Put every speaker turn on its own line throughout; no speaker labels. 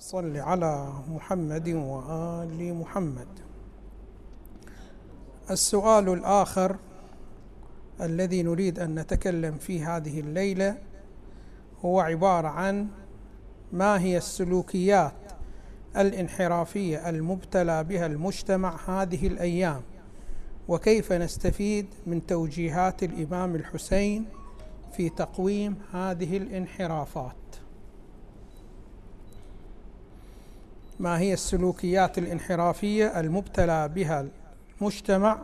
صل على محمد وآل محمد. السؤال الآخر الذي نريد أن نتكلم فيه هذه الليلة هو عبارة عن ما هي السلوكيات الانحرافية المبتلى بها المجتمع هذه الأيام؟ وكيف نستفيد من توجيهات الإمام الحسين في تقويم هذه الانحرافات؟ ما هي السلوكيات الانحرافية المبتلى بها المجتمع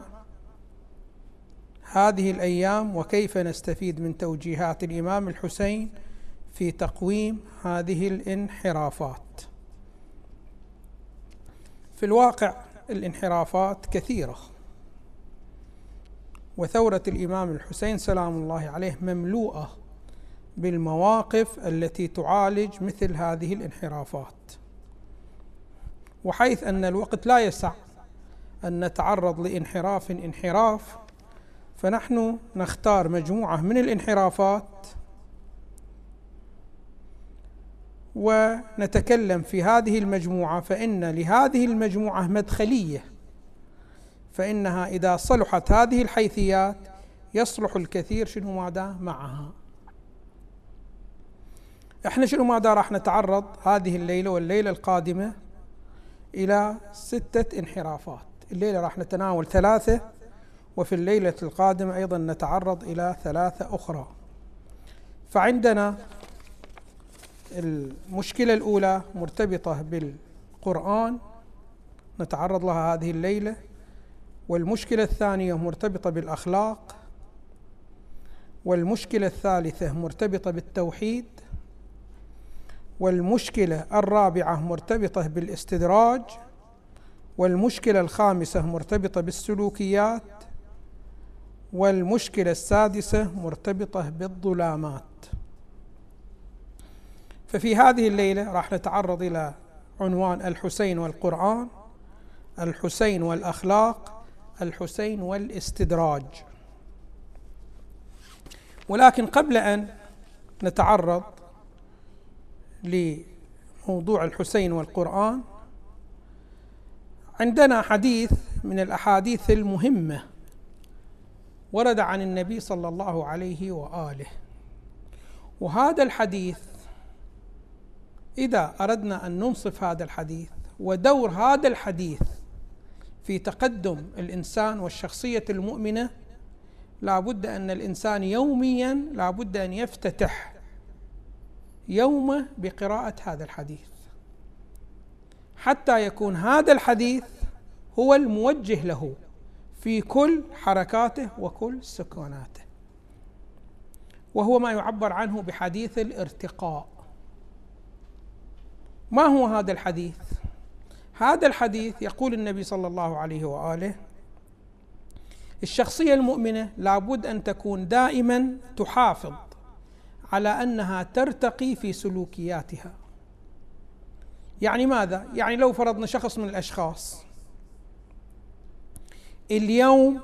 هذه الأيام وكيف نستفيد من توجيهات الإمام الحسين في تقويم هذه الانحرافات؟ في الواقع الانحرافات كثيرة وثورة الإمام الحسين سلام الله عليه مملوءة بالمواقف التي تعالج مثل هذه الانحرافات. وحيث أن الوقت لا يسع أن نتعرض لانحراف انحراف. فنحن نختار مجموعة من الانحرافات ونتكلم في هذه المجموعة فإن لهذه المجموعة مدخلية. فإنها إذا صلحت هذه الحيثيات يصلح الكثير شنو ماذا؟ معها. إحنا شنو ماذا راح نتعرض؟ هذه الليلة والليلة القادمة. إلى ستة انحرافات. الليلة راح نتناول ثلاثة وفي الليلة القادمة أيضا نتعرض إلى ثلاثة أخرى. فعندنا المشكلة الأولى مرتبطة بالقرآن. نتعرض لها هذه الليلة. والمشكلة الثانية مرتبطة بالأخلاق. والمشكلة الثالثة مرتبطة بالتوحيد. والمشكلة الرابعة مرتبطة بالاستدراج والمشكلة الخامسة مرتبطة بالسلوكيات والمشكلة السادسة مرتبطة بالظلامات. ففي هذه الليلة راح نتعرض إلى عنوان الحسين والقرآن الحسين والأخلاق الحسين والاستدراج. ولكن قبل أن نتعرض لموضوع الحسين والقرآن عندنا حديث من الأحاديث المهمة ورد عن النبي صلى الله عليه وآله. وهذا الحديث إذا أردنا أن ننصف هذا الحديث ودور هذا الحديث في تقدم الإنسان والشخصية المؤمنة لا بد أن الإنسان يوميا لا بد أن يفتتح يومه بقراءة هذا الحديث. حتى يكون هذا الحديث هو الموجه له في كل حركاته وكل سكوناته. وهو ما يعبر عنه بحديث الارتقاء. ما هو هذا الحديث؟ هذا الحديث يقول النبي صلى الله عليه وآله الشخصية المؤمنة لابد أن تكون دائما تحافظ على أنها ترتقي في سلوكياتها. يعني ماذا؟ يعني لو فرضنا شخص من الأشخاص اليوم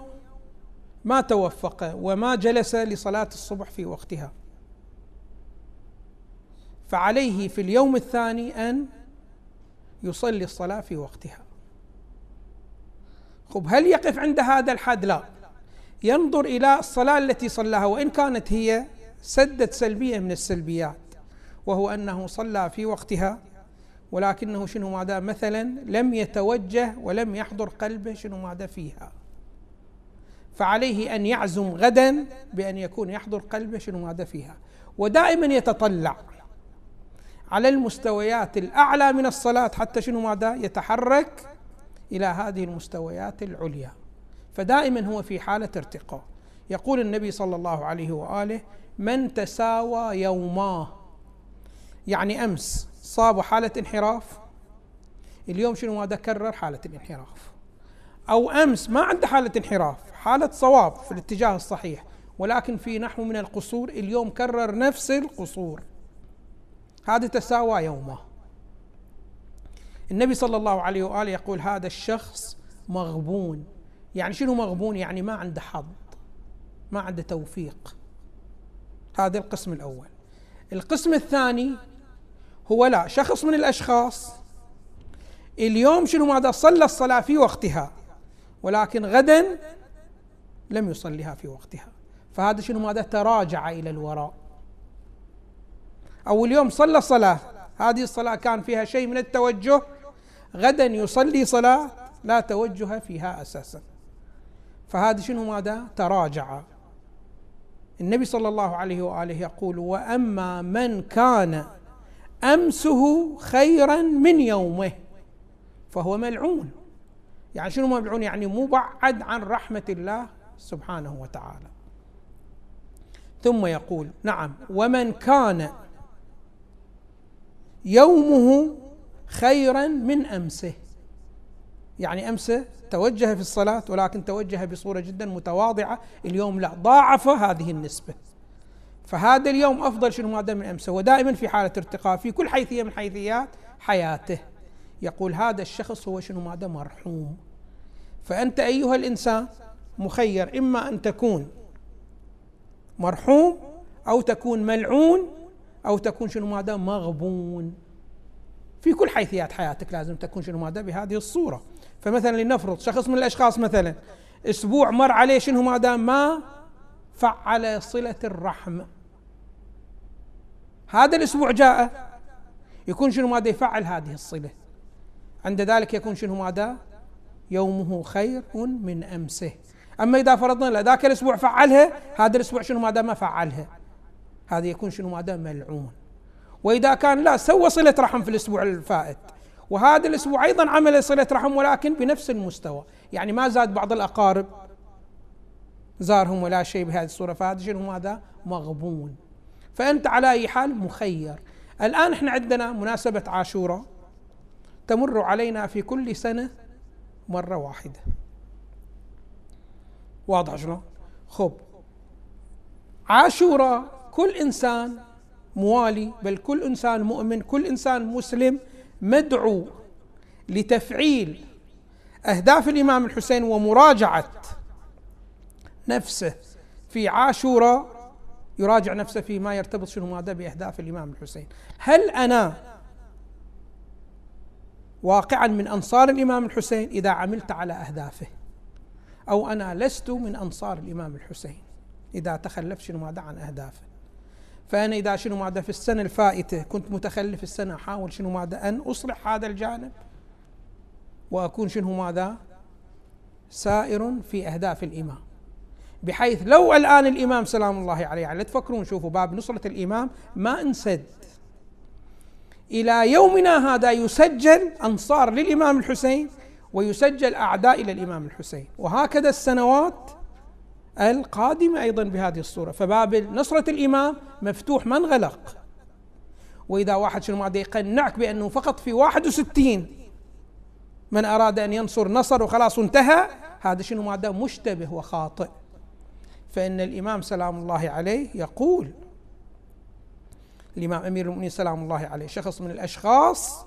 ما توفق وما جلس لصلاة الصبح في وقتها فعليه في اليوم الثاني أن يصلي الصلاة في وقتها. خب هل يقف عند هذا الحد؟ لا. ينظر إلى الصلاة التي صلاها وإن كانت هي سدت سلبية من السلبيات وهو أنه صلى في وقتها ولكنه شنو ماذا مثلا لم يتوجه ولم يحضر قلبه شنو ماذا فيها. فعليه أن يعزم غدا بأن يكون يحضر قلبه شنو ماذا فيها. ودائما يتطلع على المستويات الأعلى من الصلاة حتى شنو ماذا يتحرك إلى هذه المستويات العليا. فدائما هو في حالة ارتقاء. يقول النبي صلى الله عليه وآله من تساوى يوماه يعني أمس صاب حالة انحراف اليوم شنو ماذا كرر حالة الانحراف. أو أمس ما عنده حالة انحراف حالة صواب في الاتجاه الصحيح ولكن في نحو من القصور اليوم كرر نفس القصور. هذا تساوى يومه النبي صلى الله عليه وآله يقول هذا الشخص مغبون. يعني شنو مغبون؟ يعني ما عنده حظ ما عنده توفيق. هذا القسم الأول. القسم الثاني هو لا شخص من الأشخاص اليوم شنو ماذا صلى الصلاة في وقتها ولكن غدا لم يصليها في وقتها. فهذا شنو ماذا؟ تراجع إلى الوراء. أو اليوم صلى صلاة هذه الصلاة كان فيها شيء من التوجه غدا يصلي صلاة لا توجه فيها أساسا. فهذا شنو ماذا؟ تراجع. النبي صلى الله عليه وآله يقول وأما من كان أمسه خيرا من يومه فهو ملعون. يعني شنو ملعون؟ يعني مبعد عن رحمة الله سبحانه وتعالى. ثم يقول نعم ومن كان يومه خيرا من أمسه. يعني أمسه توجه في الصلاة ولكن توجه بصورة جدا متواضعة. اليوم لا ضاعف هذه النسبة. فهذا اليوم أفضل شنو؟ ماذا من أمسه. ودائما في حالة ارتقاء في كل حيثية من حيثيات حياته. يقول هذا الشخص هو شنو؟ ماذا مرحوم. فأنت أيها الإنسان مخير إما أن تكون مرحوم أو تكون ملعون أو تكون شنو؟ ماذا مغبون. في كل حيثيات حياتك لازم تكون شنو؟ ماذا بهذه الصورة. فمثلا لنفرض شخص من الأشخاص مثلا أسبوع مر عليه شنو ماذا ما فعل صلة الرحم. هذا الأسبوع جاء يكون شنو ماذا يفعل هذه الصلة. عند ذلك يكون شنو ماذا يومه خير من أمسه. أما إذا فرضنا له ذاك الأسبوع فعلها هذا الأسبوع شنو ماذا ما فعلها. هذا يكون شنو ماذا ملعون. وإذا كان لا سوى صلة رحم في الأسبوع الفائت. وهذا الأسبوع أيضا عمل صلة رحم ولكن بنفس المستوى. يعني ما زاد بعض الأقارب زارهم ولا شيء بهذه الصورة فهذا شنو؟ ماذا مغبون. فأنت على أي حال مخير. الآن إحنا عندنا مناسبة عاشوراء تمر علينا في كل سنة مرة واحدة. واضح شلون؟ خب. عاشوراء كل إنسان موالي بل كل إنسان مؤمن كل إنسان مسلم مدعو لتفعيل أهداف الإمام الحسين ومراجعة نفسه في عاشوراء يراجع نفسه فيما يرتبط شنو ماذا بأهداف الإمام الحسين. هل أنا واقعا من أنصار الإمام الحسين إذا عملت على أهدافه؟ أو أنا لست من أنصار الإمام الحسين إذا تخلفت شنو ماذا عن أهدافه؟ فأنا إذا شنو ماذا في السنة الفائتة كنت متخلف السنة أحاول شنو ماذا أن أصلح هذا الجانب. وأكون شنو ماذا؟ سائر في أهداف الإمام. بحيث لو الآن الإمام سلام الله عليه يعني تفكرون شوفوا باب نصرة الإمام ما انسد. إلى يومنا هذا يسجل أنصار للإمام الحسين ويسجل أعداء إلى الإمام الحسين. وهكذا السنوات القادمة أيضا بهذه الصورة. فباب نصرة الإمام مفتوح ما انغلق وإذا واحد شنو ما يقنعك بأنه فقط في 61 من أراد أن ينصر نصر وخلاص انتهى هذا شنو ماذا مشتبه وخاطئ. فإن الإمام سلام الله عليه يقول الإمام أمير المؤمنين سلام الله عليه شخص من الأشخاص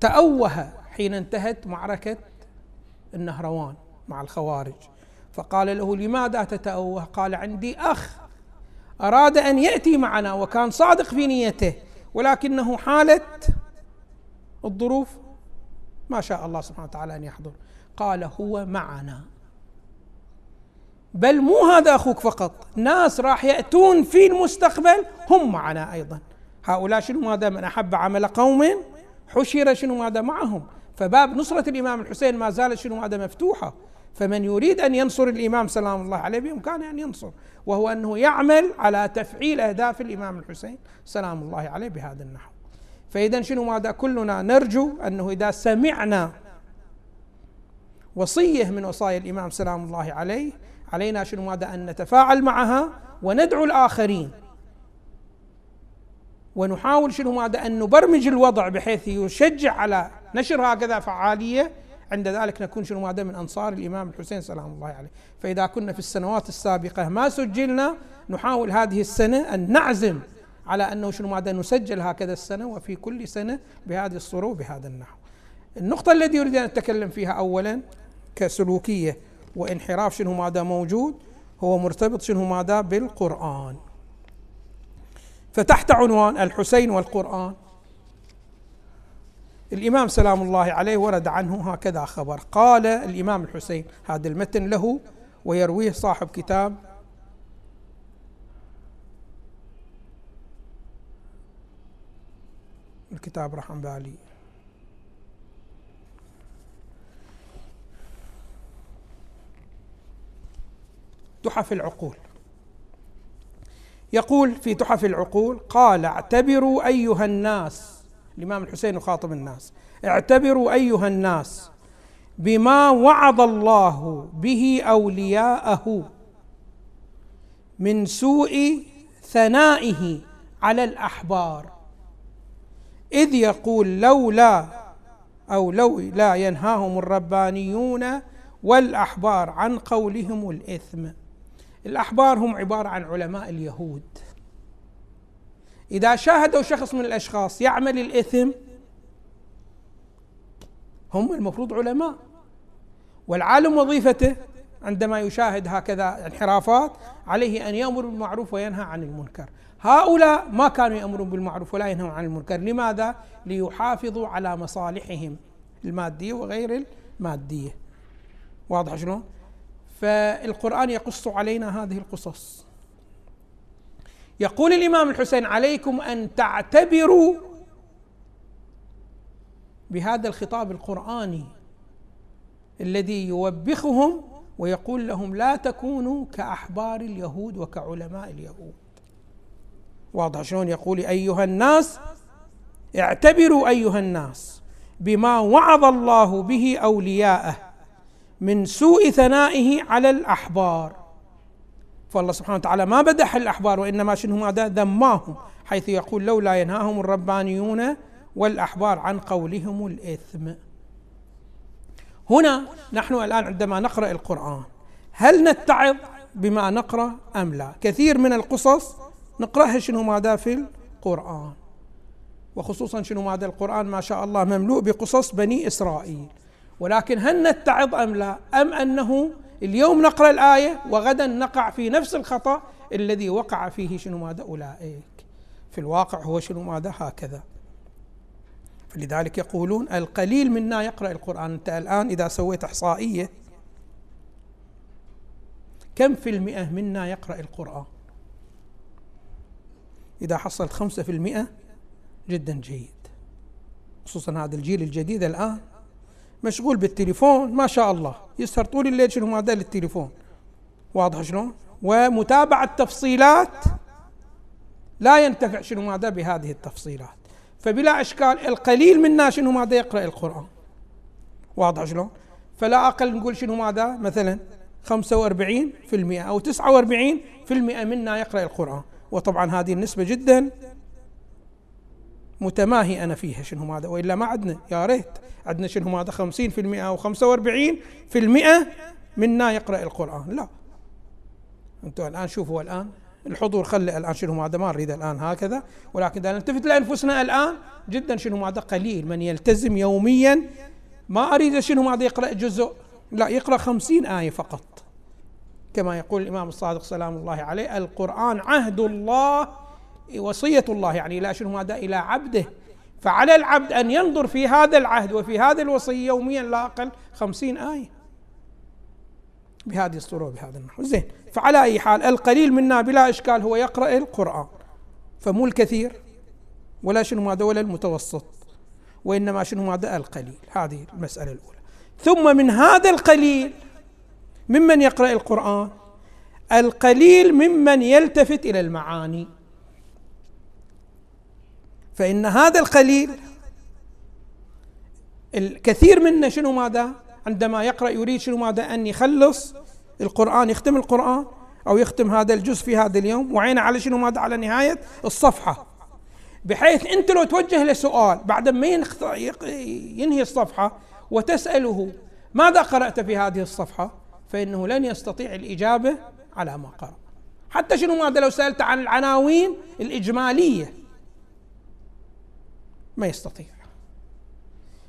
تأوه حين انتهت معركة النهروان مع الخوارج. فقال له لماذا تتأوه؟ قال عندي أخ أراد أن يأتي معنا وكان صادق في نيته ولكنه حالة الظروف ما شاء الله سبحانه وتعالى أن يحضر. قال هو معنا. بل مو هذا أخوك فقط ناس راح يأتون في المستقبل هم معنا أيضا. هؤلاء شنو ماذا من أحب عمل قوم؟ حشر شنو ماذا معهم؟ فباب نصرة الإمام الحسين ما زالت شنو ماذا مفتوحة. فمن يريد أن ينصر الإمام سلام الله عليه بإمكانه أن ينصر وهو أنه يعمل على تفعيل أهداف الإمام الحسين سلام الله عليه بهذا النحو. فإذا شنو ماذا كلنا نرجو؟ أنه إذا سمعنا وصية من وصايا الإمام سلام الله عليه علينا شنو ماذا؟ أن نتفاعل معها وندعو الآخرين. ونحاول شنو ماذا؟ أن نبرمج الوضع بحيث يشجع على نشر هكذا فعالية عند ذلك نكون شنو ماذا من أنصار الإمام الحسين سلام الله عليه. فإذا كنا في السنوات السابقة ما سجلنا نحاول هذه السنة أن نعزم على أنه شنو ماذا نسجل هكذا السنة وفي كل سنة بهذه الصورة وبهذا النحو. النقطة التي أريد أن أتكلم فيها اولا كسلوكية وانحراف شنو ماذا موجود هو مرتبط شنو ماذا بالقرآن. فتحت عنوان الحسين والقرآن. الإمام سلام الله عليه ورد عنه هكذا خبر. قال الإمام الحسين هذا المتن له ويرويه صاحب كتاب. الكتاب رحم بالي. تحف العقول. يقول في تحف العقول قال اعتبروا أيها الناس الإمام الحسين يخاطب الناس. اعتبروا أيها الناس بما وعظ الله به أولياءه من سوء ثنائه على الأحبار. إذ يقول لولا أو لو لا ينهاهم الربانيون والأحبار عن قولهم الإثم. الأحبار هم عبارة عن علماء اليهود. إذا شاهدوا شخص من الأشخاص يعمل الإثم هم المفروض علماء. والعالم وظيفته عندما يشاهد هكذا انحرافات عليه أن يأمر بالمعروف وينهى عن المنكر. هؤلاء ما كانوا يأمرون بالمعروف ولا ينهون عن المنكر. لماذا؟ ليحافظوا على مصالحهم المادية وغير المادية. واضح شلون؟ فالقرآن يقص علينا هذه القصص. يقول الإمام الحسين عليكم أن تعتبروا بهذا الخطاب القرآني الذي يوبخهم ويقول لهم لا تكونوا كأحبار اليهود وكعلماء اليهود. واضح شلون يقول أيها الناس؟ اعتبروا أيها الناس بما وعظ الله به أولياءه من سوء ثنائه على الأحبار. فالله سبحانه وتعالى ما بدح الأحبار وإنما شنو ماذا ذماهم حيث يقول لولا ينهاهم الربانيون والأحبار عن قولهم الإثم. هنا نحن الآن عندما نقرأ القرآن هل نتعظ بما نقرأ أم لا؟ كثير من القصص نقرأها شنو ماذا في القرآن. وخصوصا شنو ماذا القرآن؟ ما شاء الله مملوء بقصص بني إسرائيل. ولكن هل نتعظ أم لا؟ أم أنه اليوم نقرأ الآية وغدا نقع في نفس الخطأ الذي وقع فيه شنو ماذا؟ أولئك. في الواقع هو شنو ماذا؟ هكذا. فلذلك يقولون القليل منا يقرأ القرآن. أنت الآن إذا سويت إحصائية كم في المئة منا يقرأ القرآن؟ إذا حصلت خمسة في المئة جدا جيد. خصوصا هذا الجيل الجديد الآن مشغول بالتليفون ما شاء الله. يسهر طول الليل شنو؟ ماذا للتليفون. واضح شلون؟ ومتابعة تفصيلات لا ينتفع شنو؟ ماذا بهذه التفصيلات. فبلا إشكال القليل منا شنو؟ ماذا يقرأ القرآن. واضح شلون؟ فلا أقل نقول شنو؟ ماذا مثلا 45% أو 49% منا يقرأ القرآن. وطبعا هذه النسبة جدا متماهي أنا فيها شنو ماذا؟ وإلا ما عندنا يا ريت. عندنا شنو هذا 50% أو 45% منا يقرأ القرآن. لا. أنتم الآن شوفوا الآن الحضور خلي الآن شنو هذا ما نريد الآن هكذا. ولكن إذا نلتفت لأنفسنا الآن جدا شنو هذا قليل. من يلتزم يوميا ما أريد شنو هذا يقرأ جزء. لا يقرأ خمسين آية فقط. كما يقول الإمام الصادق سلام الله عليه القرآن عهد الله وصية الله يعني إلى شنو هذا إلى عبده. فعلى العبد أن ينظر في هذا العهد وفي هذه الوصية يوميا لا أقل خمسين آية بهذه الصورة وبهذا النحو. زين فعلى أي حال القليل منا بلا إشكال هو يقرأ القرآن فمو الكثير ولا شنو ماذا ولا المتوسط وإنما شنو ماذا القليل. هذه المسألة الأولى. ثم من هذا القليل ممن يقرأ القرآن؟ القليل ممن يلتفت إلى المعاني. فإن هذا القليل الكثير منا شنو ماذا؟ عندما يقرأ يريد شنو ماذا؟ أن يخلص القرآن يختم القرآن أو يختم هذا الجزء في هذا اليوم وعينه على شنو ماذا؟ على نهاية الصفحة. بحيث أنت لو توجه له سؤال بعد ما ينهي الصفحة وتسأله ماذا قرأت في هذه الصفحة؟ فإنه لن يستطيع الإجابة على ما قرأ. حتى شنو ماذا؟ لو سألت عن العناوين الإجمالية. ما يستطيع.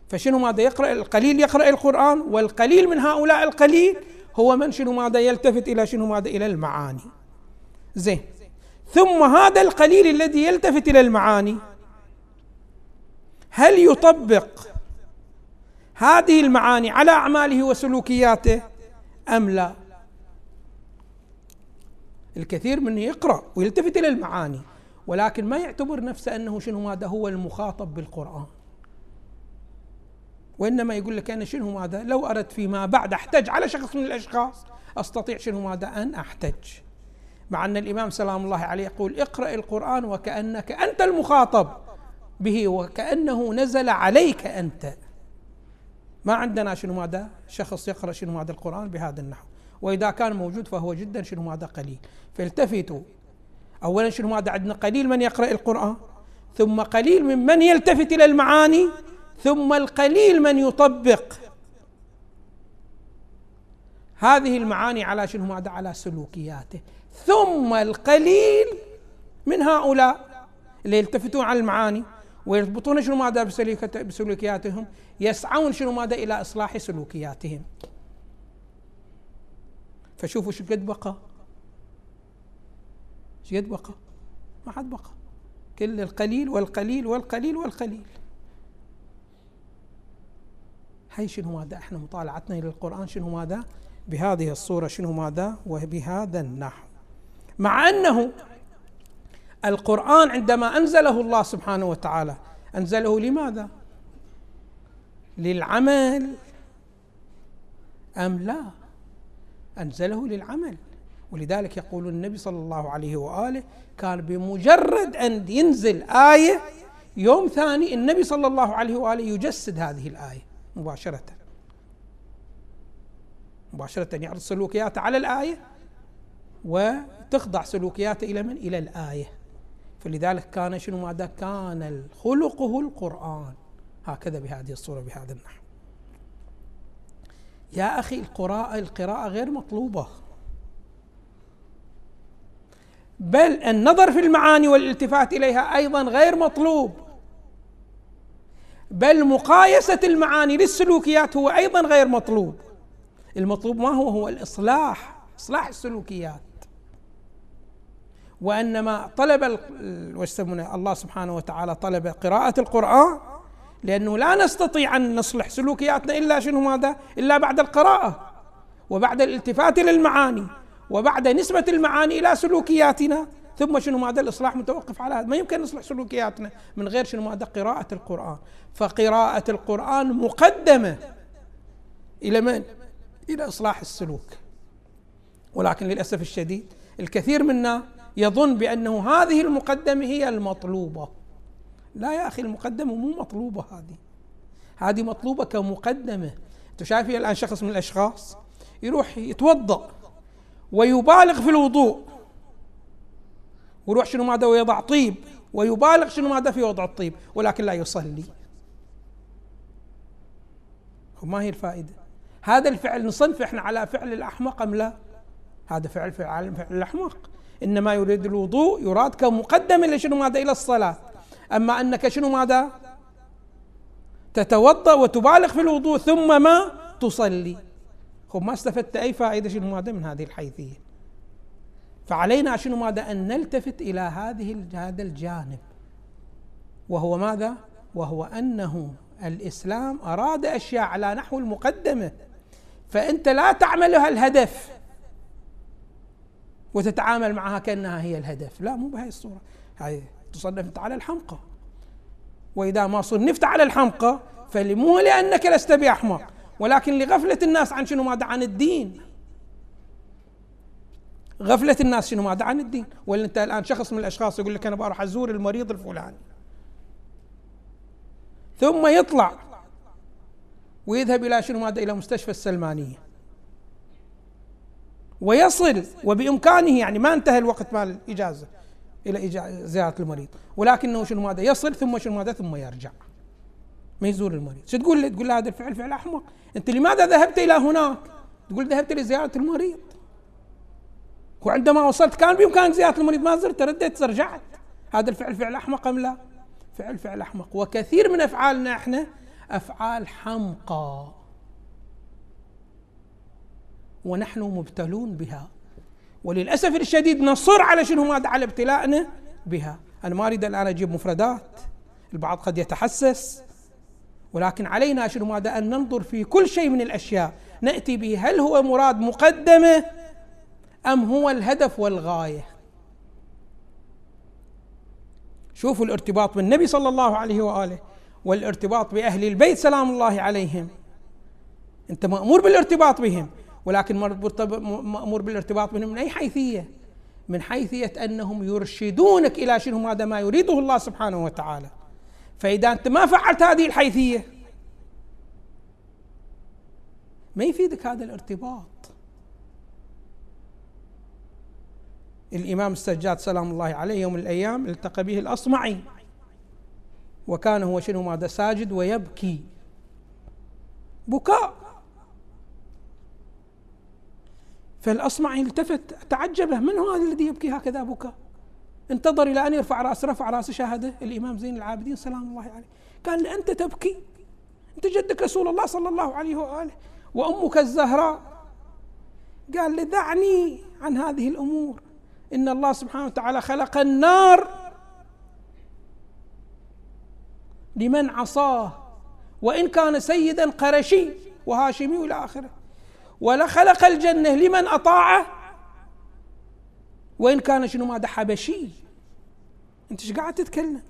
فشنو ماذا يقرأ؟ القليل يقرأ القرآن والقليل من هؤلاء القليل هو من شنو ماذا يلتفت إلى شنو ماذا؟ إلى المعاني. زين. ثم هذا القليل الذي يلتفت إلى المعاني هل يطبق هذه المعاني على أعماله وسلوكياته؟ أم لا؟ الكثير منه يقرأ ويلتفت إلى المعاني. ولكن ما يعتبر نفسه أنه شنو ماذا هو المخاطب بالقرآن. وإنما يقول لك أنا شنو ماذا لو أردت فيما بعد أحتج على شخص من الأشخاص أستطيع شنو ماذا أن أحتج. مع أن الإمام سلام الله عليه يقول اقرأ القرآن وكأنك أنت المخاطب به وكأنه نزل عليك أنت. ما عندنا شنو ماذا شخص يقرأ شنو ماذا القرآن بهذا النحو. وإذا كان موجود فهو جدا شنو ماذا قليل. فالتفتوا اولا شنو ماذا عندنا؟ قليل من يقرأ القرآن ثم قليل ممن يلتفت إلى المعاني ثم القليل من يطبق. هذه المعاني على شنو؟ ماذا على سلوكياته. ثم القليل من هؤلاء اللي يلتفتون على المعاني ويربطون شنو ماذا بسلوكياتهم يسعون شنو ماذا إلى إصلاح سلوكياتهم. فشوفوا شو قد بقى. قد بقى. ما حد بقى. كل القليل والقليل والقليل والقليل. هي شنو ماذا؟ إحنا مطالعتنا للقرآن شنو ماذا؟ بهذه الصورة شنو ماذا؟ وبهذا النحو. مع أنه القرآن عندما أنزله الله سبحانه وتعالى أنزله لماذا؟ للعمل. أم لا؟ أنزله للعمل. ولذلك يقول النبي صلى الله عليه وآله كان بمجرد أن ينزل آية يوم ثاني النبي صلى الله عليه وآله يجسد هذه الآية مباشرة. مباشرة يعرض سلوكياته على الآية وتخضع سلوكياته إلى من؟ إلى الآية. فلذلك كان شنو ماذا؟ كان خلقه القرآن. هكذا بهذه الصورة بهذا النحو. يا أخي القراءة القراءة غير مطلوبة. بل النظر في المعاني والالتفات إليها أيضا غير مطلوب. بل مقايسة المعاني للسلوكيات هو أيضا غير مطلوب. المطلوب ما هو؟ هو الإصلاح إصلاح السلوكيات. وإنما طلب الله سبحانه وتعالى طلب قراءة القرآن لأنه لا نستطيع أن نصلح سلوكياتنا إلا شنو ماذا؟ إلا بعد القراءة وبعد الالتفات للمعاني وبعد نسبة المعاني إلى سلوكياتنا. ثم شنو ماذا؟ الإصلاح متوقف على هذا. ما يمكن نصلح سلوكياتنا من غير شنو ماذا؟ قراءة القرآن. فقراءة القرآن مقدمة إلى من؟ إلى إصلاح السلوك. ولكن للأسف الشديد الكثير منا يظن بأنه هذه المقدمة هي المطلوبة. لا يا أخي المقدمة مو مطلوبة هذه. هذه مطلوبة كمقدمة. أنت شايف الآن شخص من الأشخاص يروح يتوضأ. ويبالغ في الوضوء. ويروح شنو ماذا ويضع طيب؟ ويبالغ شنو ماذا في وضع الطيب؟ ولكن لا يصلي. وما هي الفائدة؟ هذا الفعل نصنف إحنا على فعل الأحمق أم لا؟ هذا فعل فعل, فعل الأحمق. إنما يريد الوضوء يراد كمقدمة لشنو ماذا؟ إلى الصلاة. أما أنك شنو ماذا؟ تتوضأ وتبالغ في الوضوء ثم ما؟ تصلي. خب ما استفدت أي فائدة شنو ماذا من هذه الحيثية؟ فعلينا شنو ماذا أن نلتفت إلى هذه هذا الجانب. وهو ماذا؟ وهو أنه الإسلام أراد أشياء على نحو المقدمة. فأنت لا تعملها الهدف. وتتعامل معها كأنها هي الهدف. لا مو بهذه الصورة. هاي تصنف أنت على الحمقى. وإذا ما صنفت على الحمقى فمو لأنك لست بأحمق. ولكن لغفلة الناس عن شنو ماذا عن الدين. غفلة الناس شنو ماذا عن الدين. ولا أنت الآن شخص من الأشخاص يقول لك أنا بروح أزور المريض الفلاني. ثم يطلع ويذهب إلى شنو ماذا إلى مستشفى السلمانية. ويصل وبإمكانه يعني ما انتهى الوقت مال الإجازة إلى زيارة المريض. ولكنه شنو ماذا يصل ثم شنو ماذا ثم يرجع. ما يزور المريض. شو تقول له تقول له هذا الفعل فعل أحمق. أنت لماذا ذهبت إلى هناك؟ تقول ذهبت لزيارة المريض. وعندما وصلت كان بإمكانك زيارة المريض ما زرت رديت رجعت. هذا الفعل فعل أحمق أم لا؟ فعل فعل أحمق. وكثير من أفعالنا إحنا أفعال حمقى. ونحن مبتلون بها. وللأسف الشديد نصر على شنو؟ ماذا على ابتلاءنا بها. أنا ما اريد الآن أجيب مفردات. البعض قد يتحسس. ولكن علينا شنو ماذا؟ أن ننظر في كل شيء من الأشياء. نأتي به هل هو مراد مقدمة أم هو الهدف والغاية. شوفوا الارتباط بالنبي صلى الله عليه وآله والارتباط بأهل البيت سلام الله عليهم. أنت مأمور بالارتباط بهم ولكن مأمور بالارتباط بهم من أي حيثية؟ من حيثية أنهم يرشدونك إلى شنو هذا ما يريده الله سبحانه وتعالى. فإذا أنت ما فعلت هذه الحيثية ما يفيدك هذا الارتباط. الإمام السجاد سلام الله عليه يوم من الأيام التقى به الأصمعي وكان هو شنو ماذا ساجد ويبكي. بكاء. فالأصمعي التفت تعجبه من هو هذا الذي يبكي هكذا بكاء؟ انتظر إلى أن يرفع رأس رفع رأس شاهده الإمام زين العابدين سلام الله عليه. قال أنت تبكي؟ أنت جدك رسول الله صلى الله عليه وآله. وأمك الزهراء؟ قال دعني عن هذه الأمور. إن الله سبحانه وتعالى خلق النار لمن عصاه. وإن كان سيدا قرشي وهاشمي إلى آخره. ولخلق الجنة لمن أطاعه. وإن كان شنو ماذا حبشي أنت إيش قاعد تتكلم؟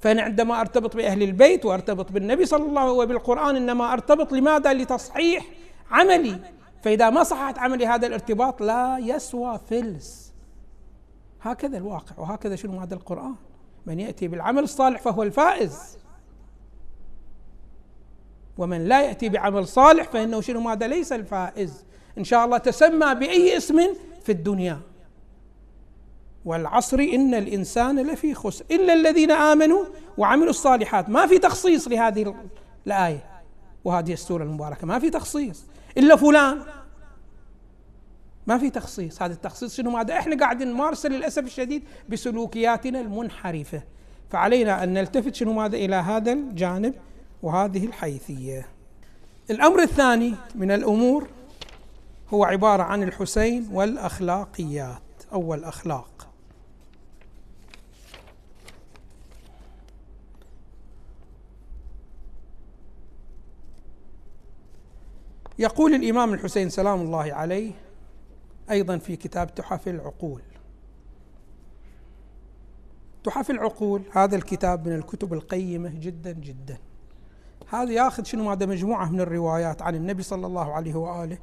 فأنا عندما أرتبط بأهل البيت وأرتبط بالنبي صلى الله عليه وسلم وبالقرآن إنما أرتبط لماذا؟ لتصحيح عملي. فإذا ما صححت عملي هذا الارتباط لا يسوى فلس هكذا الواقع وهكذا شنو هذا القرآن. من يأتي بالعمل الصالح فهو الفائز. ومن لا يأتي بعمل صالح فإنه شنو ماذا؟ ليس الفائز. إن شاء الله تسمى بأي اسم في الدنيا. والعصر إن الإنسان لفي خسر. إلا الذين آمنوا وعملوا الصالحات. ما في تخصيص لهذه الآية وهذه السورة المباركة. ما في تخصيص. إلا فلان. ما في تخصيص. هذا التخصيص شنو؟ ماذا؟ إحنا قاعدين نمارسه للأسف الشديد بسلوكياتنا المنحرفة. فعلينا أن نلتفت شنو؟ ماذا؟ إلى هذا الجانب وهذه الحيثية. الأمر الثاني من الأمور هو عبارة عن الحسين والأخلاقيات. أو الاخلاق يقول الإمام الحسين سلام الله عليه أيضا في كتاب تحف العقول. تحف العقول هذا الكتاب من الكتب القيمة جدا جدا. هذا ياخذ شنو؟ هذا مجموعة من الروايات عن النبي صلى الله عليه وآله.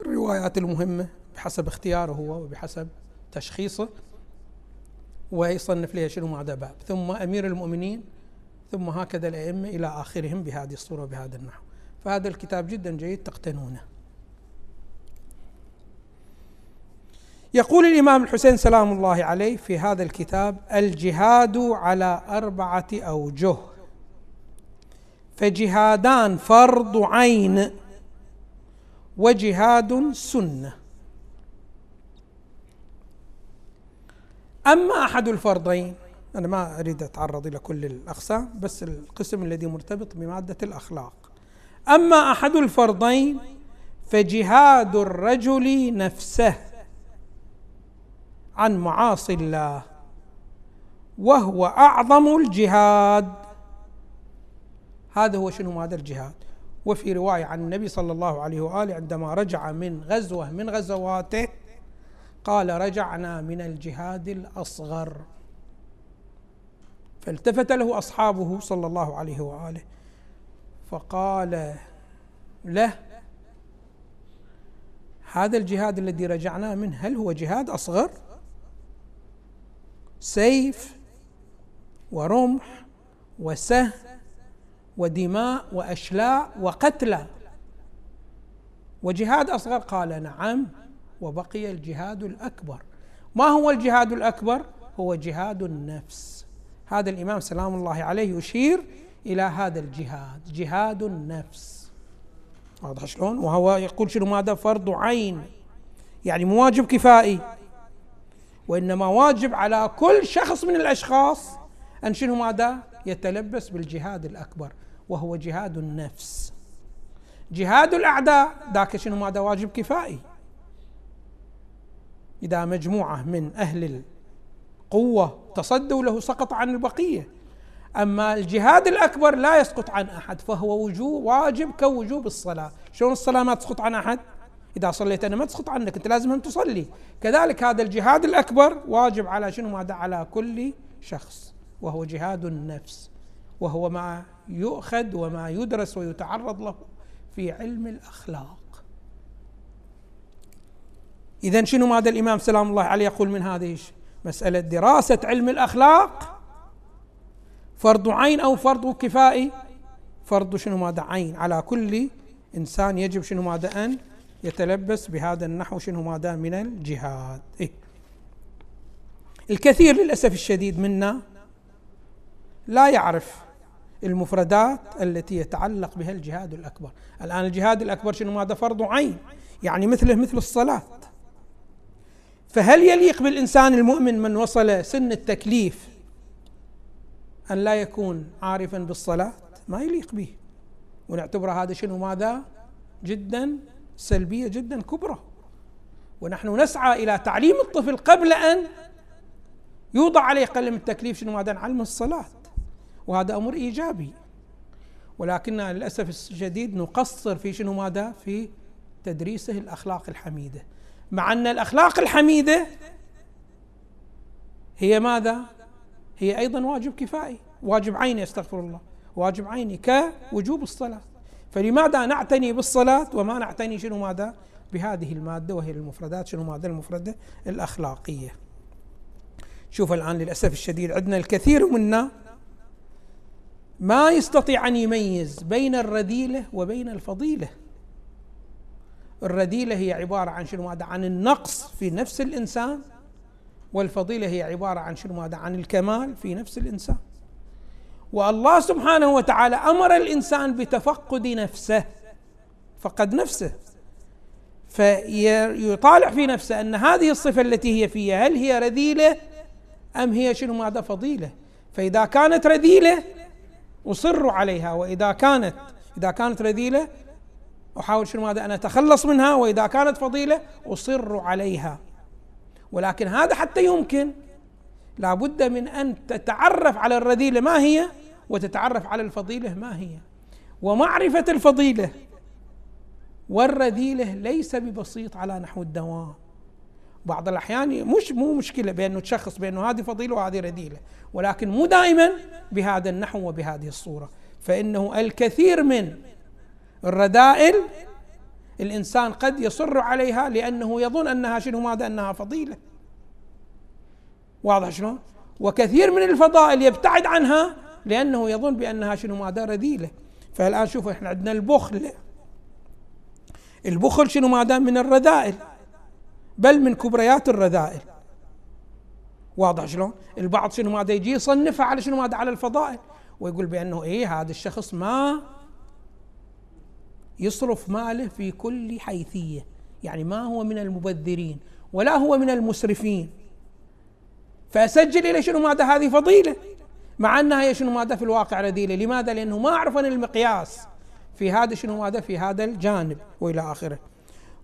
الروايات المهمة بحسب اختياره هو وبحسب تشخيصه. ويصنف لها شنو؟ هذا باب. ثم أمير المؤمنين ثم هكذا الأئمة إلى آخرهم بهذه الصورة وبهذا النحو. فهذا الكتاب جدا جيد تقتنونه. يقول الإمام الحسين سلام الله عليه في هذا الكتاب الجهاد على أربعة أوجه. فجهادان فرض عين وجهاد سنة. أما أحد الفرضين أنا ما أريد أتعرض إلى كل الأقسام بس القسم الذي مرتبط بمادة الأخلاق. أما أحد الفرضين فجهاد الرجل نفسه عن معاصي الله وهو أعظم الجهاد. هذا هو شنو؟ هذا الجهاد. وفي رواية عن النبي صلى الله عليه وآله عندما رجع من غزوة من غزواته قال رجعنا من الجهاد الأصغر. فالتفت له أصحابه صلى الله عليه وآله. فقال له هذا الجهاد الذي رجعنا منه هل هو جهاد أصغر؟ سيف ورمح وسهم ودماء وأشلاء وقتلى. وجهاد أصغر؟ قال نعم وبقي الجهاد الأكبر. ما هو الجهاد الأكبر؟ هو جهاد النفس. هذا الإمام سلام الله عليه يشير إلى هذا الجهاد. جهاد النفس. واضح شلون؟ وهو يقول شنو؟ ماذا فرض عين. يعني مو واجب كفائي. وإنما واجب على كل شخص من الأشخاص أن شنو ماذا؟ يتلبس بالجهاد الأكبر وهو جهاد النفس. جهاد الأعداء ذاك شنو ماذا؟ واجب كفائي. إذا مجموعة من أهل القوة تصدوا له سقط عن البقية أما الجهاد الأكبر لا يسقط عن أحد فهو وجوب واجب كوجوب الصلاة. شلون الصلاة ما تسقط عن أحد؟ إذا صليت أنا ما تسقط عنك أنت لازم أن تصلي. كذلك هذا الجهاد الأكبر واجب على شنو؟ ماذا على كل شخص وهو جهاد النفس وهو ما يؤخذ وما يدرس ويتعرض له في علم الأخلاق. إذا شنو ماذا الإمام سلام الله عليه يقول من هذه مسألة دراسة علم الأخلاق فرض عين أو فرض كفائي فرض شنو ماذا؟ عين. على كل إنسان يجب شنو ماذا؟ أن يتلبس بهذا النحو شنو ماذا؟ من الجهاد. إيه؟ الكثير للأسف الشديد منا لا يعرف المفردات التي يتعلق بها الجهاد الأكبر. الآن الجهاد الأكبر شنو ماذا؟ فرض عين. يعني مثله مثل الصلاة. فهل يليق بالإنسان المؤمن من وصل سن التكليف أن لا يكون عارفا بالصلاة ما يليق به. ونعتبر هذا شنو؟ ماذا؟ جدا سلبية جدا كبرى. ونحن نسعى إلى تعليم الطفل قبل أن يوضع عليه قلم التكليف شنو؟ ماذا؟ علم الصلاة. وهذا أمر إيجابي. ولكننا للأسف الشديد نقصر في شنو؟ ماذا؟ في تدريسه الأخلاق الحميدة. مع أن الأخلاق الحميدة هي ماذا؟ هي أيضا واجب كفائي واجب عيني أستغفر الله واجب عيني كوجوب الصلاة. فلماذا نعتني بالصلاة وما نعتني شنو ماذا؟ بهذه المادة وهي المفردات شنو ماذا المفردة؟ الأخلاقية. شوف الآن للأسف الشديد عندنا الكثير منا ما يستطيع أن يميز بين الرذيلة وبين الفضيلة. الرذيلة هي عبارة عن شنو ماذا؟ عن النقص في نفس الإنسان والفضيلة هي عبارة عن شنو؟ ماذا عن الكمال في نفس الإنسان. والله سبحانه وتعالى أمر الإنسان بتفقد نفسه فقد نفسه. فيطالع في نفسه أن هذه الصفة التي هي فيها هل هي رذيلة أم هي شنو؟ ماذا فضيلة؟ فإذا كانت رذيلة أصر عليها وإذا كانت إذا كانت رذيلة أحاول شنو؟ ماذا؟ أن أتخلص منها وإذا كانت فضيلة أصر عليها. ولكن هذا حتى يمكن. لابد من أن تتعرف على الرذيلة ما هي وتتعرف على الفضيلة ما هي. ومعرفة الفضيلة والرذيلة ليس ببسيط على نحو الدوام. بعض الأحيان مش مو مشكلة بأنه تشخص بأنه هذه فضيلة وهذه رذيلة ولكن مو دائما بهذا النحو وبهذه الصورة. فإنه الكثير من الرذائل الإنسان قد يصر عليها لأنه يظن أنها شنو ماذا؟ أنها فضيلة. واضح شلون؟ وكثير من الفضائل يبتعد عنها لأنه يظن بأنها شنو ماذا؟ رذيلة. فالآن شوف إحنا عندنا البخل. البخل شنو ماذا؟ من الرذائل بل من كبريات الرذائل. واضح شلون؟ البعض شنو ماذا؟ يجي يصنفها على شنو ماذا؟ على الفضائل. ويقول بأنه إيه هذا الشخص ما يصرف ماله في كل حيثية. يعني ما هو من المبذرين ولا هو من المسرفين. فأسجل إلى شنو ماذا هذه فضيلة؟ مع أنها هي شنو ماذا في الواقع رذيلة. لماذا؟ لأنه ما أعرف أن المقياس في هذا شنو ماذا في هذا الجانب وإلى آخره.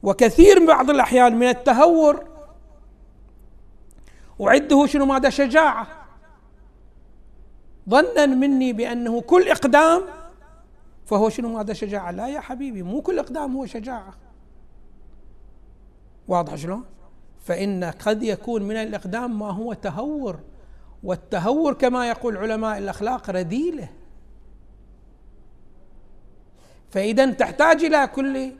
وكثير بعض الأحيان من التهور أعده شنو ماذا؟ شجاعة. ظنا مني بأنه كل إقدام فهو شنو ماذا شجاعة؟ لا يا حبيبي مو كل إقدام هو شجاعة. واضح شلون؟ فإن قد يكون من الإقدام ما هو تهور. والتهور كما يقول علماء الأخلاق رذيلة. فإذا تحتاج إلى كل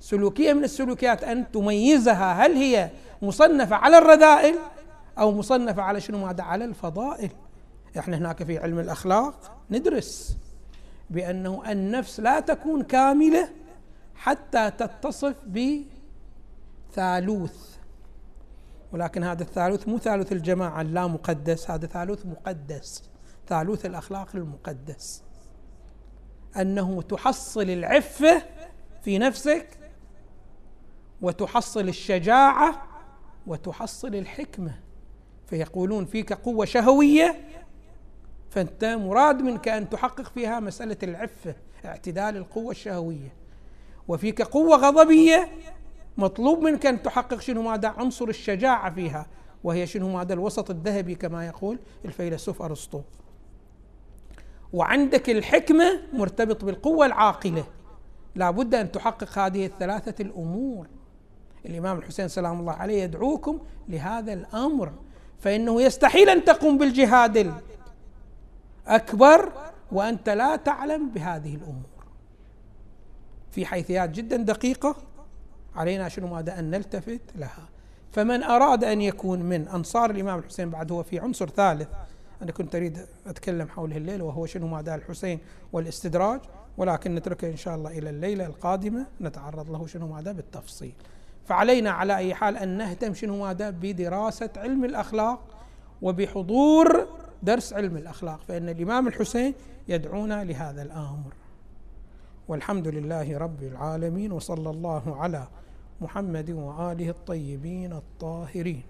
سلوكية من السلوكيات أن تميزها. هل هي مصنفة على الرذائل أو مصنفة على شنو ماذا؟ على الفضائل. إحنا هناك في علم الأخلاق ندرس. بأنه النفس لا تكون كاملة حتى تتصف ب ثالوث ولكن هذا الثالوث مو ثالوث الجماعة اللا مقدس هذا ثالوث مقدس ثالوث الأخلاق المقدس. أنه تحصل العفة في نفسك وتحصل الشجاعة وتحصل الحكمة. فيقولون فيك قوة شهوية فأنت مراد منك أن تحقق فيها مسألة العفة اعتدال القوة الشهوية. وفيك قوة غضبية مطلوب منك أن تحقق شنو ماذا؟ عنصر الشجاعة فيها وهي شنو ماذا؟ الوسط الذهبي كما يقول الفيلسوف أرسطو. وعندك الحكمة مرتبط بالقوة العاقلة. لا بد أن تحقق هذه الثلاثة الأمور. الإمام الحسين سلام الله عليه يدعوكم لهذا الأمر فإنه يستحيل أن تقوم بالجهاد الأكبر وأنت لا تعلم بهذه الأمور. في حيثيات جدا دقيقة علينا شنو ماذا أن نلتفت لها. فمن أراد أن يكون من أنصار الإمام الحسين بعد هو في عنصر ثالث. أنا كنت أريد أتكلم حوله الليل وهو شنو ماذا الحسين والاستدراج. ولكن نتركه إن شاء الله إلى الليلة القادمة نتعرض له شنو ماذا بالتفصيل. فعلينا على أي حال أن نهتم شنو ماذا بدراسة علم الأخلاق وبحضور درس علم الأخلاق فإن الإمام الحسين يدعونا لهذا الأمر. والحمد لله رب العالمين وصلى الله على محمد وآله الطيبين الطاهرين.